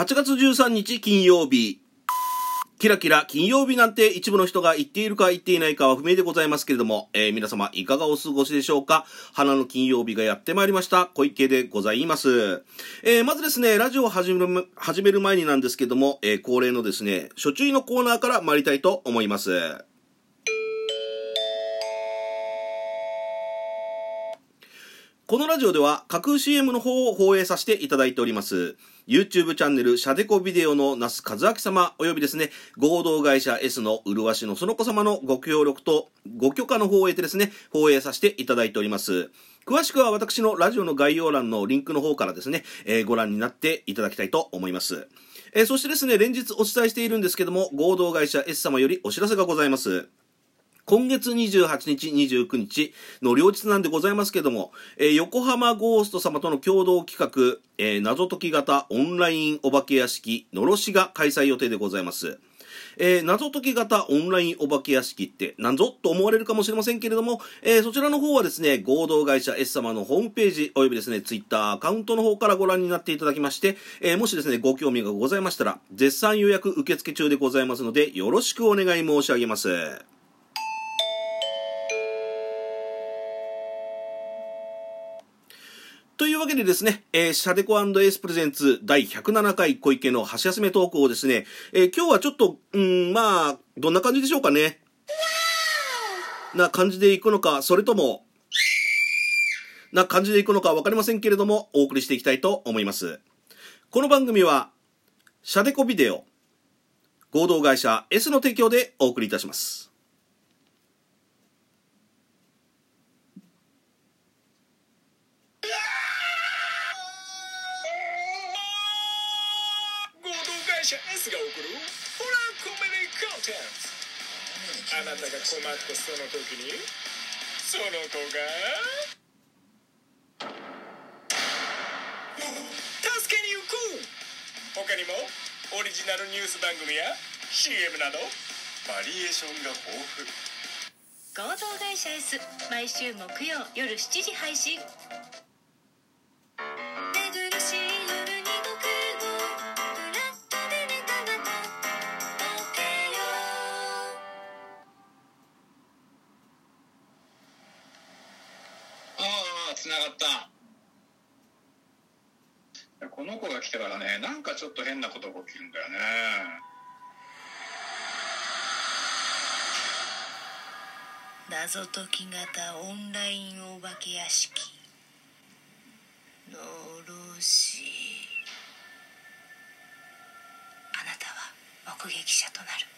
8月13日金曜日。キラキラ金曜日なんて一部の人が言っているか言っていないかは不明でございますけれども、えー、皆様いかがお過ごしでしょうか？花の金曜日がやってまいりました。小池でございます。えー、まずですね、ラジオを始める、始める前になんですけども、えー、恒例のですね、初注意のコーナーから参りたいと思います。このラジオでは架空 CM の方を放映させていただいております。YouTube チャンネル、シャデコビデオの那須和明様、およびですね、合同会社 S の麗しのその子様のご協力とご許可の方を得てですね、放映させていただいております。詳しくは私のラジオの概要欄のリンクの方からですね、えー、ご覧になっていただきたいと思います。えー、そしてですね、連日お伝えしているんですけども、合同会社 S 様よりお知らせがございます。今月28日、29日の両日なんでございますけども、えー、横浜ゴースト様との共同企画、えー、謎解き型オンラインお化け屋敷、のろしが開催予定でございます。えー、謎解き型オンラインお化け屋敷って何ぞと思われるかもしれませんけれども、えー、そちらの方はですね、合同会社 S 様のホームページおよびですね、ツイッターアカウントの方からご覧になっていただきまして、えー、もしですね、ご興味がございましたら、絶賛予約受付中でございますので、よろしくお願い申し上げます。いうわけでですね、えー、シャデコエースプレゼンツ第107回小池の箸休めトークをですね、えー、今日はちょっと、うん、まあ、どんな感じでしょうかね？な感じでいくのか、それとも、な感じでいくのかわかりませんけれども、お送りしていきたいと思います。この番組は、シャデコビデオ、合同会社 S の提供でお送りいたします。社 S が送るホラーコメディコンテンツあなたが困ったその時にその子が。助けに行く他にもオリジナルニュース番組や CM などバリエーションが豊富。合同会社 S 毎週木曜夜7時配信。繋がった。この子が来てからねなんかちょっと変なことが起きるんだよね。謎解き型オンラインお化け屋敷。のろし。あなたは目撃者となる。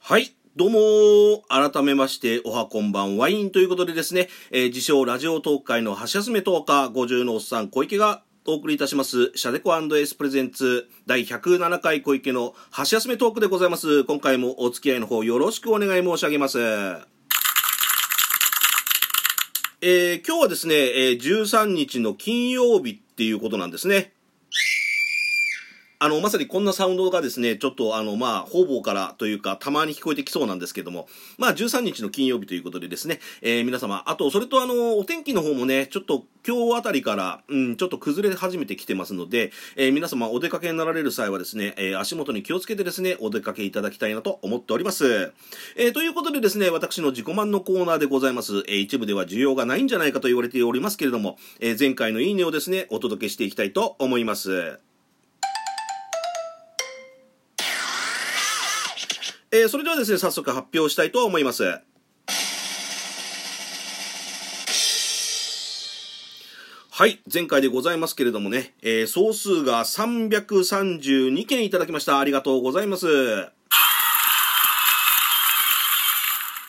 はい。どうも、改めまして、おはこんばんワインということでですね、えー、自称ラジオトーク界の橋休めトーカー50のおっさん小池がお送りいたします、シャデコエースプレゼンツ第107回小池の箸休めトークでございます。今回もお付き合いの方よろしくお願い申し上げます。えー、今日はですね、えー、13日の金曜日っていうことなんですね。あの、まさにこんなサウンドがですね、ちょっとあの、まあ、方々からというか、たまに聞こえてきそうなんですけども、まあ、13日の金曜日ということでですね、えー、皆様、あと、それとあの、お天気の方もね、ちょっと今日あたりから、うん、ちょっと崩れ始めてきてますので、えー、皆様、お出かけになられる際はですね、えー、足元に気をつけてですね、お出かけいただきたいなと思っております。え、ということでですね、私の自己満のコーナーでございます。え、一部では需要がないんじゃないかと言われておりますけれども、え、前回のいいねをですね、お届けしていきたいと思います。えー、それではですね、早速発表したいと思います。はい。前回でございますけれどもね、えー、総数が332件いただきました。ありがとうございます。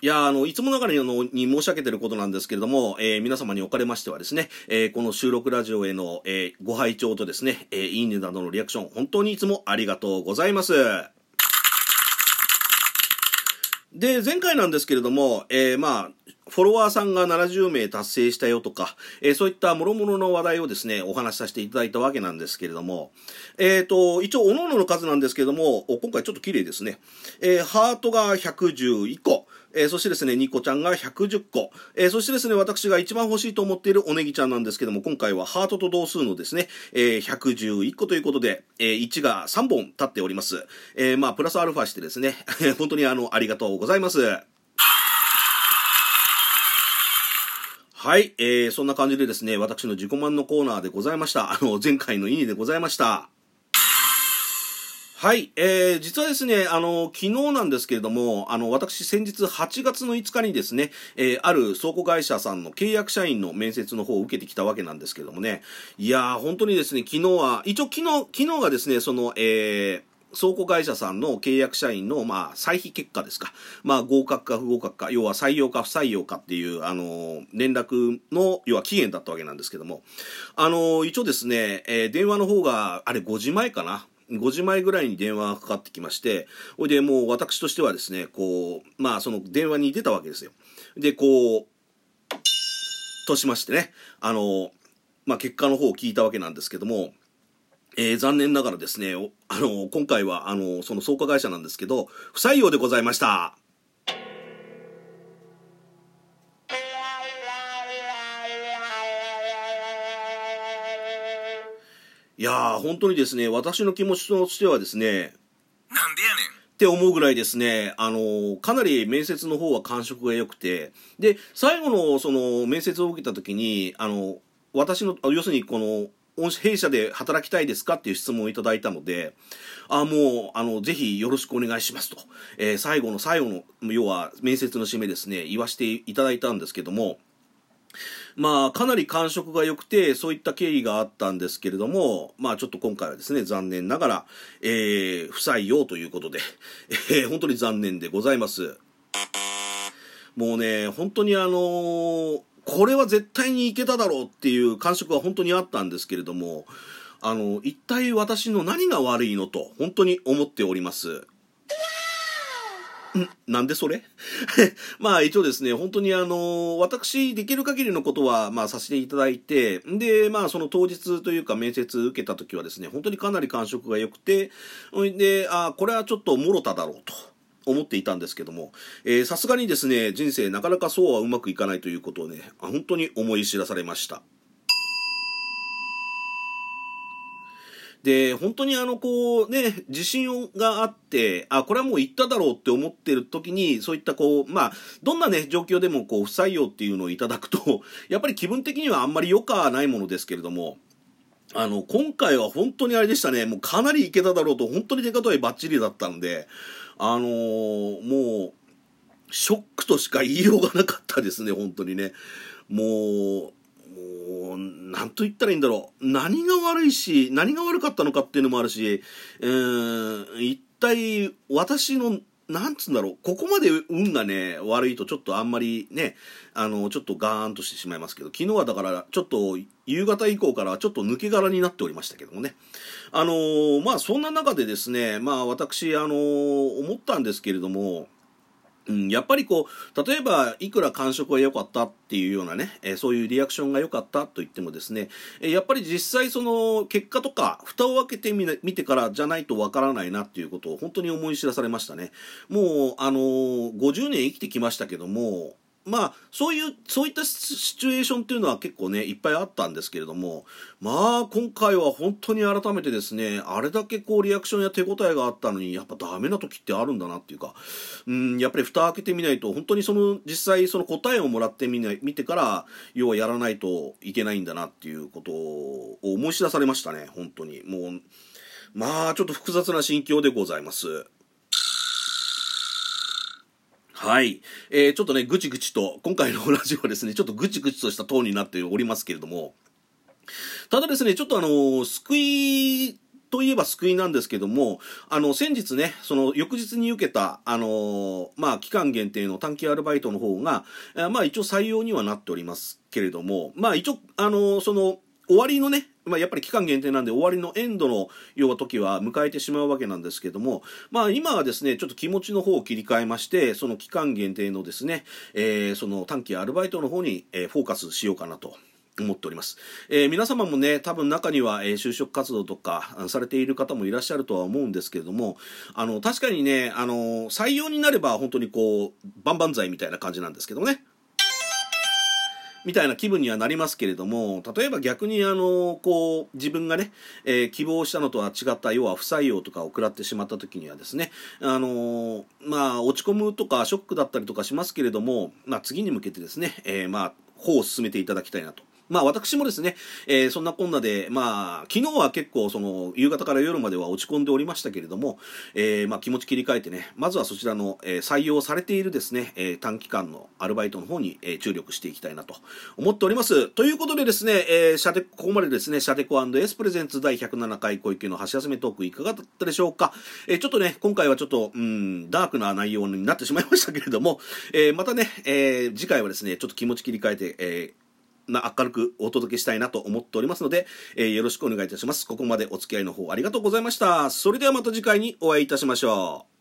いや、あの、いつもながらに申し上げてることなんですけれども、えー、皆様におかれましてはですね、えー、この収録ラジオへの、えー、ご拝聴とですね、えいいねなどのリアクション、本当にいつもありがとうございます。で、前回なんですけれども、えー、まあ、フォロワーさんが70名達成したよとか、えー、そういった諸々の話題をですね、お話しさせていただいたわけなんですけれども、えっ、ー、と、一応、各々の数なんですけれども、今回ちょっと綺麗ですね。えー、ハートが111個、えー、そしてですね、ニコちゃんが110個、えー、そしてですね、私が一番欲しいと思っているおネギちゃんなんですけども、今回はハートと同数のですね、えー、111個ということで、えー、1が3本立っております。えー、まあ、プラスアルファしてですね、本当にあの、ありがとうございます。はい、えー、そんな感じでですね、私の自己満のコーナーでございました。あの、前回の意味でございました。はい、えー、実はですね、あの、昨日なんですけれども、あの、私先日8月の5日にですね、えー、ある倉庫会社さんの契約社員の面接の方を受けてきたわけなんですけれどもね、いやー、本当にですね、昨日は、一応昨日、昨日がですね、その、えー、倉庫会社さんの契約社員の、まあ、採否結果ですか。まあ、合格か不合格か、要は採用か不採用かっていう、あの、連絡の、要は期限だったわけなんですけども、あの、一応ですね、えー、電話の方が、あれ5時前かな。5時前ぐらいに電話がかかってきまして、ほいで、もう私としてはですね、こう、まあ、その電話に出たわけですよ。で、こう、としましてね、あの、まあ、結果の方を聞いたわけなんですけども、えー、残念ながらですね、あの、今回は、あの、その創価会社なんですけど、不採用でございました。いやー、本当にですね、私の気持ちとしてはですね、なんでやねん。って思うぐらいですね、あの、かなり面接の方は感触が良くて、で、最後のその面接を受けた時に、あの、私の、要するにこの、弊社で働きたいですかっていう質問をいただいたので、あもう、あの、ぜひよろしくお願いしますと、えー、最後の最後の、要は面接の締めですね、言わせていただいたんですけども、まあ、かなり感触が良くて、そういった経緯があったんですけれども、まあ、ちょっと今回はですね、残念ながら、えー、不採用ということで、えー、本当に残念でございます。もうね、本当にあのーこれは絶対にいけただろうっていう感触は本当にあったんですけれども、あの、一体私の何が悪いのと、本当に思っております。なんでそれ？まあ一応ですね、本当にあの、私できる限りのことはまあさせていただいて、で、まあその当日というか面接受けた時はですね、本当にかなり感触が良くて、で、あこれはちょっともただろうと。思っていたんですけども、さすがにですね、人生なかなかそうはうまくいかないということをね、本当に思い知らされました。で、本当にあの、こう、ね、自信があって、あ、これはもう行っただろうって思ってる時に、そういったこう、まあ、どんなね、状況でもこう、不採用っていうのをいただくと、やっぱり気分的にはあんまり良くはないものですけれども、あの、今回は本当にあれでしたね、もうかなりいけただろうと、本当に出方はバッチリだったんで、あのー、もう、ショックとしか言いようがなかったですね、本当にね。もう、う、なんと言ったらいいんだろう。何が悪いし、何が悪かったのかっていうのもあるし、えー、一体私のなんつうんだろう、ここまで運がね、悪いとちょっとあんまりね、あの、ちょっとガーンとしてしまいますけど、昨日はだから、ちょっと夕方以降からちょっと抜け殻になっておりましたけどもね。あのー、まあそんな中でですね、まあ私、あのー、思ったんですけれども、うん、やっぱりこう、例えば、いくら感触が良かったっていうようなね、えー、そういうリアクションが良かったと言ってもですね、えー、やっぱり実際その結果とか、蓋を開けてみ見てからじゃないとわからないなっていうことを本当に思い知らされましたね。もう、あのー、50年生きてきましたけども、まあ、そういう、そういったシチュエーションっていうのは結構ね、いっぱいあったんですけれども、まあ、今回は本当に改めてですね、あれだけこう、リアクションや手応えがあったのに、やっぱダメな時ってあるんだなっていうか、うん、やっぱり蓋開けてみないと、本当にその、実際その答えをもらってみない、見てから、要はやらないといけないんだなっていうことを思い知らされましたね、本当に。もう、まあ、ちょっと複雑な心境でございます。はい。えー、ちょっとね、ぐちぐちと、今回のラジオはですね、ちょっとぐちぐちとしたトーンになっておりますけれども、ただですね、ちょっとあの、救いといえば救いなんですけども、あの、先日ね、その翌日に受けた、あの、まあ、期間限定の短期アルバイトの方がえ、まあ、一応採用にはなっておりますけれども、まあ、一応、あの、その、終わりのね、まあ、やっぱり期間限定なんで終わりのエンドの要は時は迎えてしまうわけなんですけども、まあ、今はですねちょっと気持ちの方を切り替えましてその期間限定のですね、えー、その短期アルバイトの方に、えー、フォーカスしようかなと思っております、えー、皆様もね多分中には、え、就職活動とかされている方もいらっしゃるとは思うんですけれどもあの確かにねあの採用になれば本当にこう万々歳みたいな感じなんですけどね。みたいな気分にはなりますけれども例えば逆にあのこう自分がね、えー、希望したのとは違った要は不採用とかを食らってしまった時にはですねあのまあ落ち込むとかショックだったりとかしますけれども、まあ、次に向けてですね、えー、まあ方を進めていただきたいなと。まあ私もですね、えー、そんなこんなで、まあ昨日は結構その夕方から夜までは落ち込んでおりましたけれども、えー、まあ気持ち切り替えてね、まずはそちらの、えー、採用されているですね、えー、短期間のアルバイトの方に、えー、注力していきたいなと思っております。ということでですね、えー、シャテここまでですね、シャテコエスプレゼンツ第107回小池の箸休めトークいかがだったでしょうか。えー、ちょっとね、今回はちょっと、うん、ダークな内容になってしまいましたけれども、えー、またね、えー、次回はですね、ちょっと気持ち切り替えて、えーな明るくお届けしたいなと思っておりますので、えー、よろしくお願いいたします。ここまでお付き合いの方ありがとうございました。それではまた次回にお会いいたしましょう。